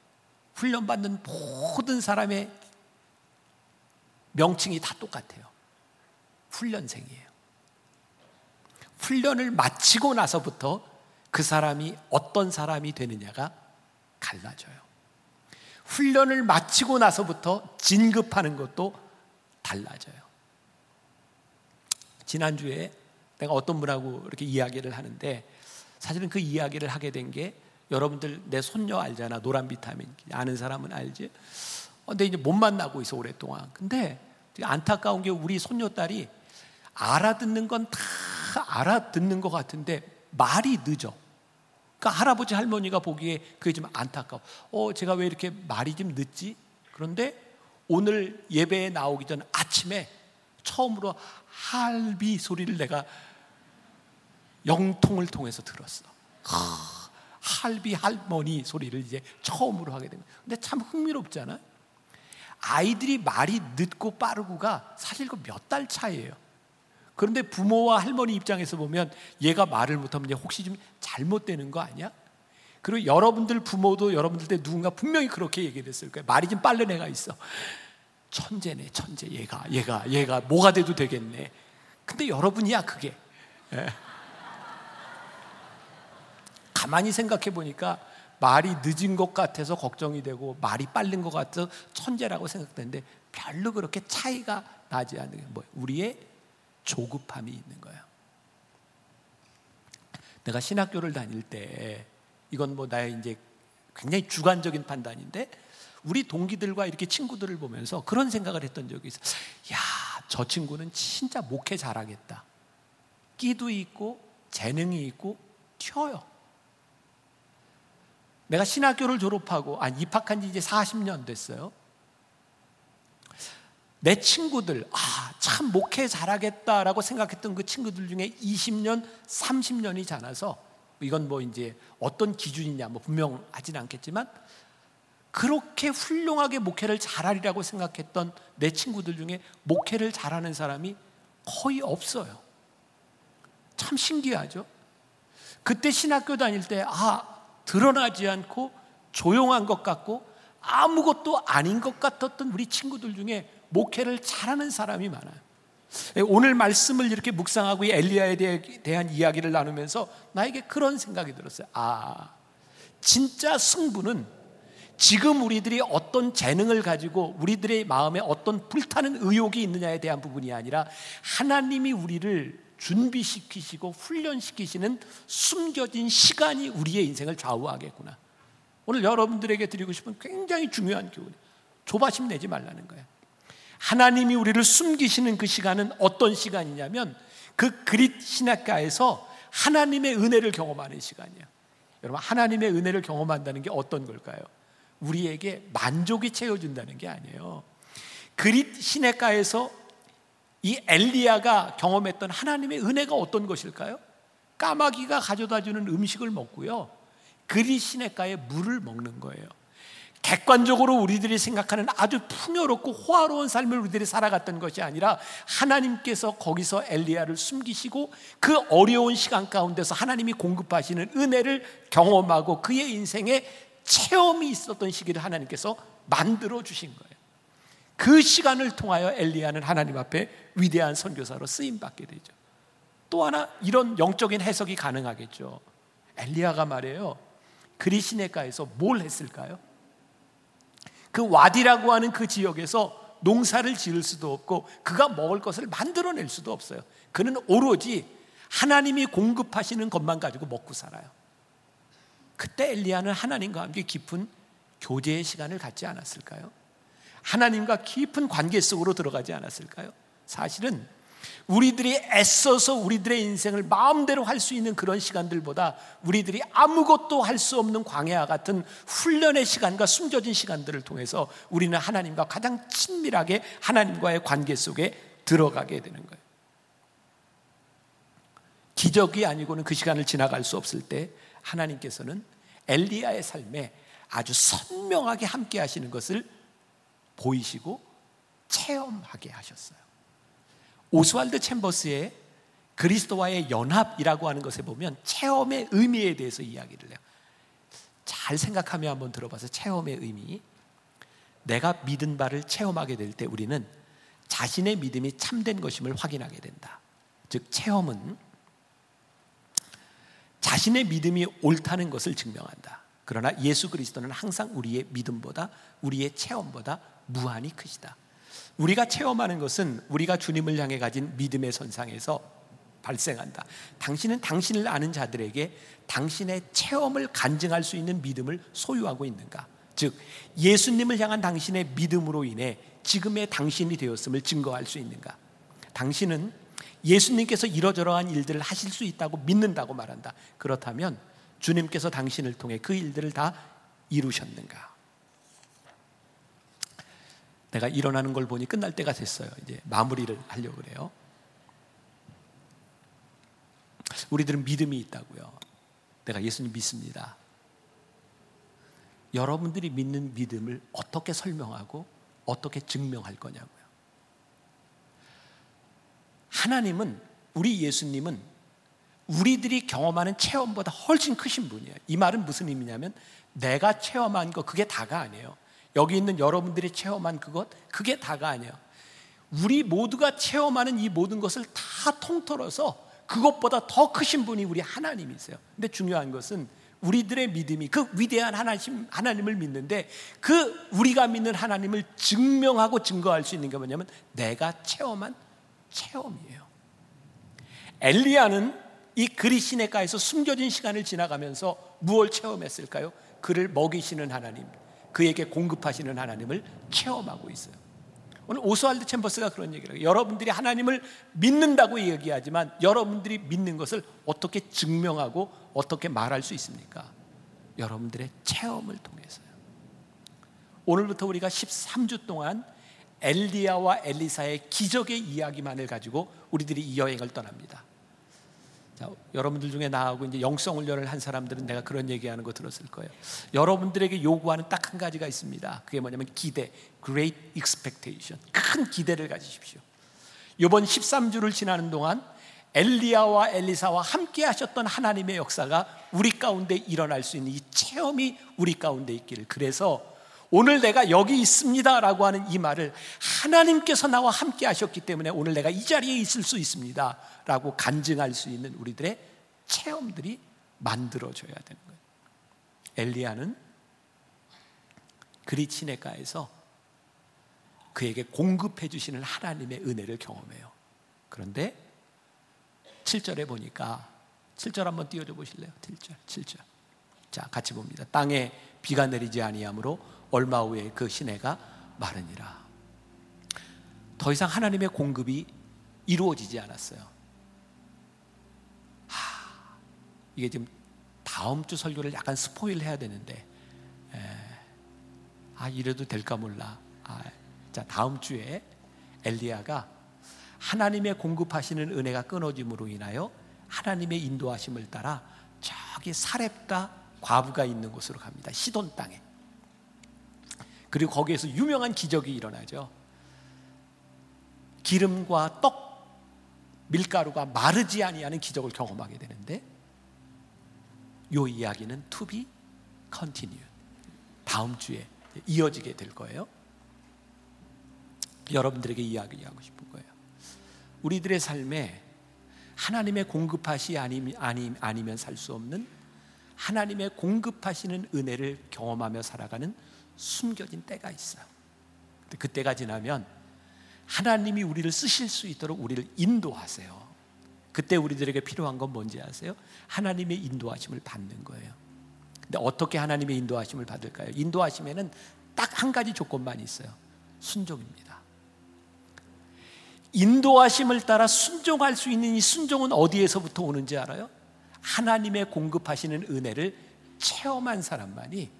Speaker 2: 훈련 받는 모든 사람의 명칭이 다 똑같아요. 훈련생이에요. 훈련을 마치고 나서부터 그 사람이 어떤 사람이 되느냐가 갈라져요. 훈련을 마치고 나서부터 진급하는 것도 달라져요. 지난주에 내가 어떤 분하고 이렇게 이야기를 하는데 사실은 그 이야기를 하게 된 게 여러분들 내 손녀 알잖아. 노란 비타민. 아는 사람은 알지. 어, 근데 이제 못 만나고 있어 오랫동안. 근데 안타까운 게 우리 손녀딸이 알아듣는 건 다 알아듣는 것 같은데 말이 늦어. 그러니까 할아버지 할머니가 보기에 그게 좀 안타까워. 어, 제가 왜 이렇게 말이 좀 늦지? 그런데 오늘 예배에 나오기 전 아침에 처음으로 할비 소리를 내가 영통을 통해서 들었어. 하, 할비 할머니 소리를 이제 처음으로 하게 된 거예요. 근데 참 흥미롭잖아. 아이들이 말이 늦고 빠르고가 사실 그 몇 달 차이예요. 그런데 부모와 할머니 입장에서 보면 얘가 말을 못하면 혹시 좀 잘못되는 거 아니야? 그리고 여러분들 부모도 여러분들 때 누군가 분명히 그렇게 얘기했을 거예요. 말이 좀 빠른 애가 있어. 천재네, 천재. 얘가, 얘가, 얘가 뭐가 돼도 되겠네. 근데 여러분이야, 그게. 예. 가만히 생각해 보니까 말이 늦은 것 같아서 걱정이 되고 말이 빠른 것 같아서 천재라고 생각되는데 별로 그렇게 차이가 나지 않는 게 뭐예요? 우리의 조급함이 있는 거예요. 내가 신학교를 다닐 때 이건 뭐 나의 이제 굉장히 주관적인 판단인데 우리 동기들과 이렇게 친구들을 보면서 그런 생각을 했던 적이 있어. 야, 저 친구는 진짜 목회 잘하겠다. 끼도 있고 재능이 있고 튀어요. 내가 신학교를 졸업하고 아 입학한 지 이제 40년 됐어요. 내 친구들 아, 참 목회 잘하겠다라고 생각했던 그 친구들 중에 20년, 30년이 지나서 이건 뭐 이제 어떤 기준이냐 뭐 분명하진 않겠지만 그렇게 훌륭하게 목회를 잘하리라고 생각했던 내 친구들 중에 목회를 잘하는 사람이 거의 없어요. 참 신기하죠? 그때 신학교 다닐 때, 아, 드러나지 않고 조용한 것 같고 아무것도 아닌 것 같았던 우리 친구들 중에 목회를 잘하는 사람이 많아요. 오늘 말씀을 이렇게 묵상하고 엘리야에 대한 이야기를 나누면서 나에게 그런 생각이 들었어요. 아, 진짜 승부는 지금 우리들이 어떤 재능을 가지고 우리들의 마음에 어떤 불타는 의욕이 있느냐에 대한 부분이 아니라 하나님이 우리를 준비시키시고 훈련시키시는 숨겨진 시간이 우리의 인생을 좌우하겠구나. 오늘 여러분들에게 드리고 싶은 굉장히 중요한 교훈. 조바심 내지 말라는 거예요. 하나님이 우리를 숨기시는 그 시간은 어떤 시간이냐면 그 그릿 신학가에서 하나님의 은혜를 경험하는 시간이에요. 여러분 하나님의 은혜를 경험한다는 게 어떤 걸까요? 우리에게 만족이 채워준다는 게 아니에요. 그릿 시내가에서 이 엘리야가 경험했던 하나님의 은혜가 어떤 것일까요? 까마귀가 가져다 주는 음식을 먹고요. 그릿 시내가에 물을 먹는 거예요. 객관적으로 우리들이 생각하는 아주 풍요롭고 호화로운 삶을 우리들이 살아갔던 것이 아니라 하나님께서 거기서 엘리야를 숨기시고 그 어려운 시간 가운데서 하나님이 공급하시는 은혜를 경험하고 그의 인생에 체험이 있었던 시기를 하나님께서 만들어 주신 거예요. 그 시간을 통하여 엘리야는 하나님 앞에 위대한 선교사로 쓰임 받게 되죠. 또 하나 이런 영적인 해석이 가능하겠죠. 엘리야가 말해요. 그리시네가에서 뭘 했을까요? 그 와디라고 하는 그 지역에서 농사를 지을 수도 없고 그가 먹을 것을 만들어낼 수도 없어요. 그는 오로지 하나님이 공급하시는 것만 가지고 먹고 살아요. 그때 엘리야는 하나님과 함께 깊은 교제의 시간을 갖지 않았을까요? 하나님과 깊은 관계 속으로 들어가지 않았을까요? 사실은 우리들이 애써서 우리들의 인생을 마음대로 할 수 있는 그런 시간들보다 우리들이 아무것도 할 수 없는 광야와 같은 훈련의 시간과 숨겨진 시간들을 통해서 우리는 하나님과 가장 친밀하게 하나님과의 관계 속에 들어가게 되는 거예요. 기적이 아니고는 그 시간을 지나갈 수 없을 때 하나님께서는 엘리야의 삶에 아주 선명하게 함께 하시는 것을 보이시고 체험하게 하셨어요. 오스왈드 챔버스의 그리스도와의 연합이라고 하는 것에 보면 체험의 의미에 대해서 이야기를 해요. 잘 생각하며 한번 들어봐서 체험의 의미. 내가 믿은 바를 체험하게 될 때 우리는 자신의 믿음이 참된 것임을 확인하게 된다. 즉, 체험은 자신의 믿음이 옳다는 것을 증명한다. 그러나 예수 그리스도는 항상 우리의 믿음보다 우리의 체험보다 무한히 크시다. 우리가 체험하는 것은 우리가 주님을 향해 가진 믿음의 선상에서 발생한다. 당신은 당신을 아는 자들에게 당신의 체험을 간증할 수 있는 믿음을 소유하고 있는가? 즉, 예수님을 향한 당신의 믿음으로 인해 지금의 당신이 되었음을 증거할 수 있는가? 당신은 예수님께서 이러저러한 일들을 하실 수 있다고 믿는다고 말한다. 그렇다면 주님께서 당신을 통해 그 일들을 다 이루셨는가? 내가 일어나는 걸 보니 끝날 때가 됐어요. 이제 마무리를 하려고 그래요. 우리들은 믿음이 있다고요. 내가 예수님 믿습니다. 여러분들이 믿는 믿음을 어떻게 설명하고 어떻게 증명할 거냐고요. 하나님은 우리 예수님은 우리들이 경험하는 체험보다 훨씬 크신 분이에요. 이 말은 무슨 의미냐면 내가 체험한 거 그게 다가 아니에요. 여기 있는 여러분들이 체험한 그것 그게 다가 아니에요. 우리 모두가 체험하는 이 모든 것을 다 통틀어서 그것보다 더 크신 분이 우리 하나님이세요. 근데 중요한 것은 우리들의 믿음이 그 위대한 하나님, 하나님을 믿는데 그 우리가 믿는 하나님을 증명하고 증거할 수 있는 게 뭐냐면 내가 체험한 체험이에요. 엘리야는 이 그리 시내가에서 숨겨진 시간을 지나가면서 무엇을 체험했을까요? 그를 먹이시는 하나님, 그에게 공급하시는 하나님을 체험하고 있어요. 오늘 오스왈드 챔버스가 그런 얘기를 해요. 여러분들이 하나님을 믿는다고 얘기하지만 여러분들이 믿는 것을 어떻게 증명하고 어떻게 말할 수 있습니까? 여러분들의 체험을 통해서요. 오늘부터 우리가 13주 동안 엘리야와 엘리사의 기적의 이야기만을 가지고 우리들이 이 여행을 떠납니다. 자, 여러분들 중에 나하고 이제 영성 훈련을 한 사람들은 내가 그런 얘기하는 거 들었을 거예요. 여러분들에게 요구하는 딱 한 가지가 있습니다. 그게 뭐냐면 기대, great expectation. 큰 기대를 가지십시오. 이번 13주를 지나는 동안 엘리야와 엘리사와 함께 하셨던 하나님의 역사가 우리 가운데 일어날 수 있는 이 체험이 우리 가운데 있기를. 그래서 오늘 내가 여기 있습니다 라고 하는 이 말을 하나님께서 나와 함께 하셨기 때문에 오늘 내가 이 자리에 있을 수 있습니다 라고 간증할 수 있는 우리들의 체험들이 만들어져야 되는 거예요. 엘리야는 그리 치네가에서 그에게 공급해 주시는 하나님의 은혜를 경험해요. 그런데 7절에 보니까 7절 한번 띄워줘 보실래요? 7절, 7절. 자, 같이 봅니다. 땅에 비가 내리지 아니하므로 얼마 후에 그 시내가 마르니라. 더 이상 하나님의 공급이 이루어지지 않았어요. 하, 이게 지금 다음 주 설교를 약간 스포일 해야 되는데, 에, 아 이래도 될까 몰라. 아, 자 다음 주에 엘리야가 하나님의 공급하시는 은혜가 끊어짐으로 인하여 하나님의 인도하심을 따라 저기 사렙다 과부가 있는 곳으로 갑니다. 시돈 땅에. 그리고 거기에서 유명한 기적이 일어나죠. 기름과 떡, 밀가루가 마르지 아니하는 기적을 경험하게 되는데 이 이야기는 to be continued. 다음 주에 이어지게 될 거예요. 여러분들에게 이야기하고 싶은 거예요. 우리들의 삶에 하나님의 공급하시 아니, 아니, 아니면 살 수 없는 하나님의 공급하시는 은혜를 경험하며 살아가는 숨겨진 때가 있어요. 그 때가 지나면 하나님이 우리를 쓰실 수 있도록 우리를 인도하세요. 그때 우리들에게 필요한 건 뭔지 아세요? 하나님의 인도하심을 받는 거예요. 근데 어떻게 하나님의 인도하심을 받을까요? 인도하심에는 딱 한 가지 조건만 있어요. 순종입니다. 인도하심을 따라 순종할 수 있는 이 순종은 어디에서부터 오는지 알아요? 하나님의 공급하시는 은혜를 체험한 사람만이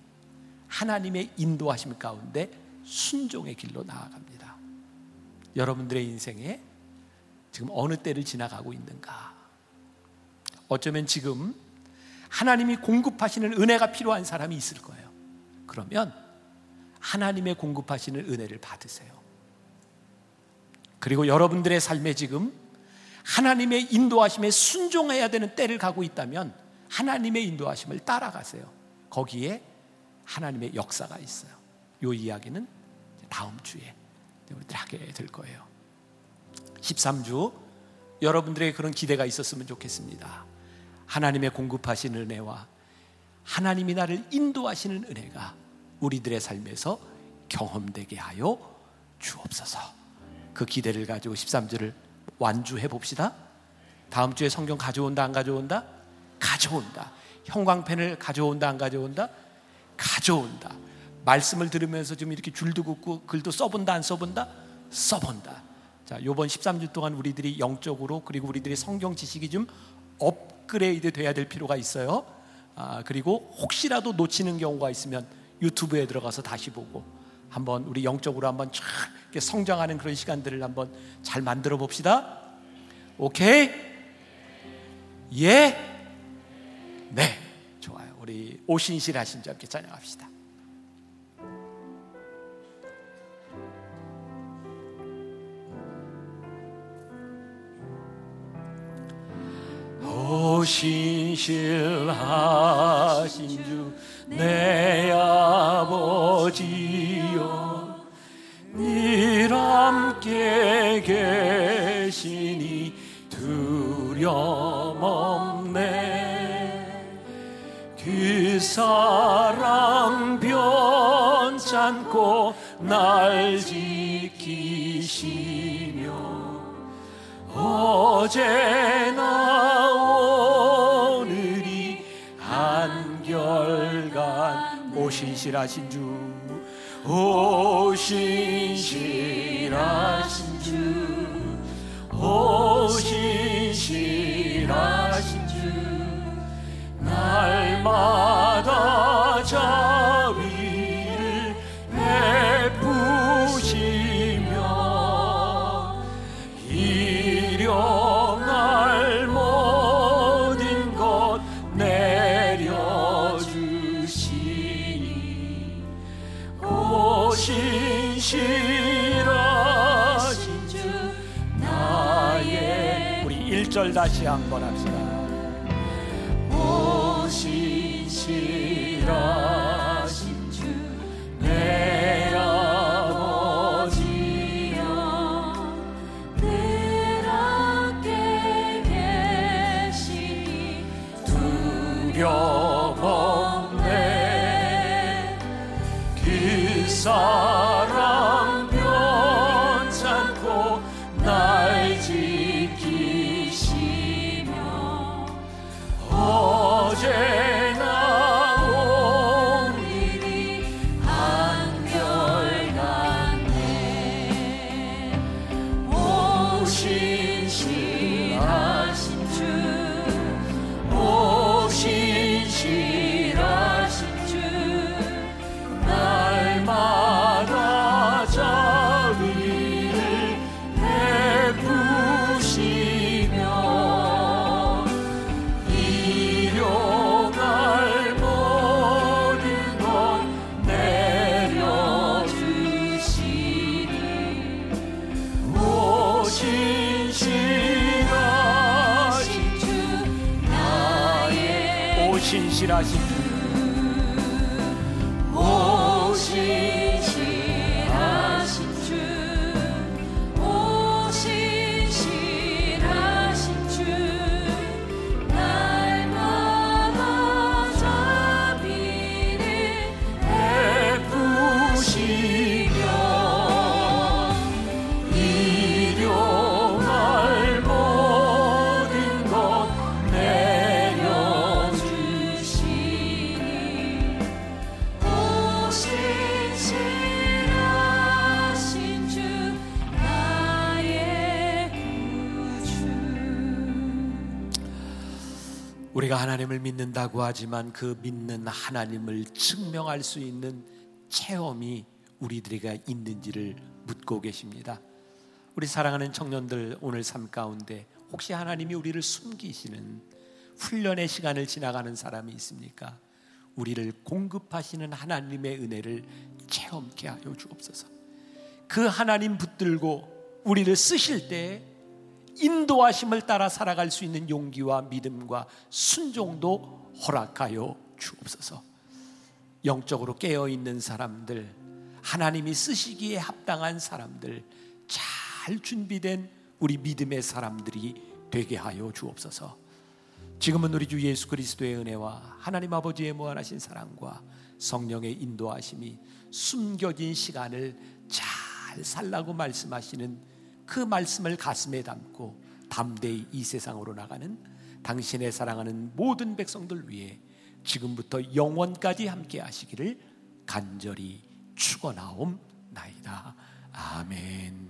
Speaker 2: 하나님의 인도하심 가운데 순종의 길로 나아갑니다. 여러분들의 인생에 지금 어느 때를 지나가고 있는가? 어쩌면 지금 하나님이 공급하시는 은혜가 필요한 사람이 있을 거예요. 그러면 하나님의 공급하시는 은혜를 받으세요. 그리고 여러분들의 삶에 지금 하나님의 인도하심에 순종해야 되는 때를 가고 있다면 하나님의 인도하심을 따라가세요. 거기에 하나님의 역사가 있어요. 이 이야기는 다음 주에 우리들 하게 될 거예요. 13주 여러분들의 그런 기대가 있었으면 좋겠습니다. 하나님의 공급하시는 은혜와 하나님이 나를 인도하시는 은혜가 우리들의 삶에서 경험되게 하여 주옵소서. 그 기대를 가지고 13절을 완주해 봅시다. 다음 주에 성경 가져온다 안 가져온다? 가져온다. 형광펜을 가져온다 안 가져온다? 가져온다. 말씀을 들으면서 좀 이렇게 줄도 긋고 글도 써본다 안 써본다? 써본다. 자, 요번 13주 동안 우리들이 영적으로 그리고 우리들의 성경 지식이 좀 업그레이드 돼야 될 필요가 있어요. 아, 그리고 혹시라도 놓치는 경우가 있으면 유튜브에 들어가서 다시 보고 한번 우리 영적으로 한번 쫙 성장하는 그런 시간들을 한번 잘 만들어 봅시다. 오케이? 예? 네. 좋아요. 우리 오신실 하신 자 함께 찬양합시다. 오신실하신 주 내 아버지 어제나 오늘이 한결간 오신실하신 주 오신실하신 주 오신실하신 주. 날마다 자 다시 한번 합시다 우리가 하나님을 믿는다고 하지만 그 믿는 하나님을 증명할 수 있는 체험이 우리들에게 있는지를 묻고 계십니다. 우리 사랑하는 청년들 오늘 삶 가운데 혹시 하나님이 우리를 숨기시는 훈련의 시간을 지나가는 사람이 있습니까? 우리를 공급하시는 하나님의 은혜를 체험케 하여 주옵소서. 그 하나님 붙들고 우리를 쓰실 때 인도하심을 따라 살아갈 수 있는 용기와 믿음과 순종도 허락하여 주옵소서. 영적으로 깨어 있는 사람들, 하나님이 쓰시기에 합당한 사람들, 잘 준비된 우리 믿음의 사람들이 되게 하여 주옵소서. 지금은 우리 주 예수 그리스도의 은혜와 하나님 아버지의 무한하신 사랑과 성령의 인도하심이 숨겨진 시간을 잘 살라고 말씀하시는 그 말씀을 가슴에 담고 담대히 이 세상으로 나가는 당신의 사랑하는 모든 백성들 위해 지금부터 영원까지 함께 하시기를 간절히 축원하옵나이다. 아멘.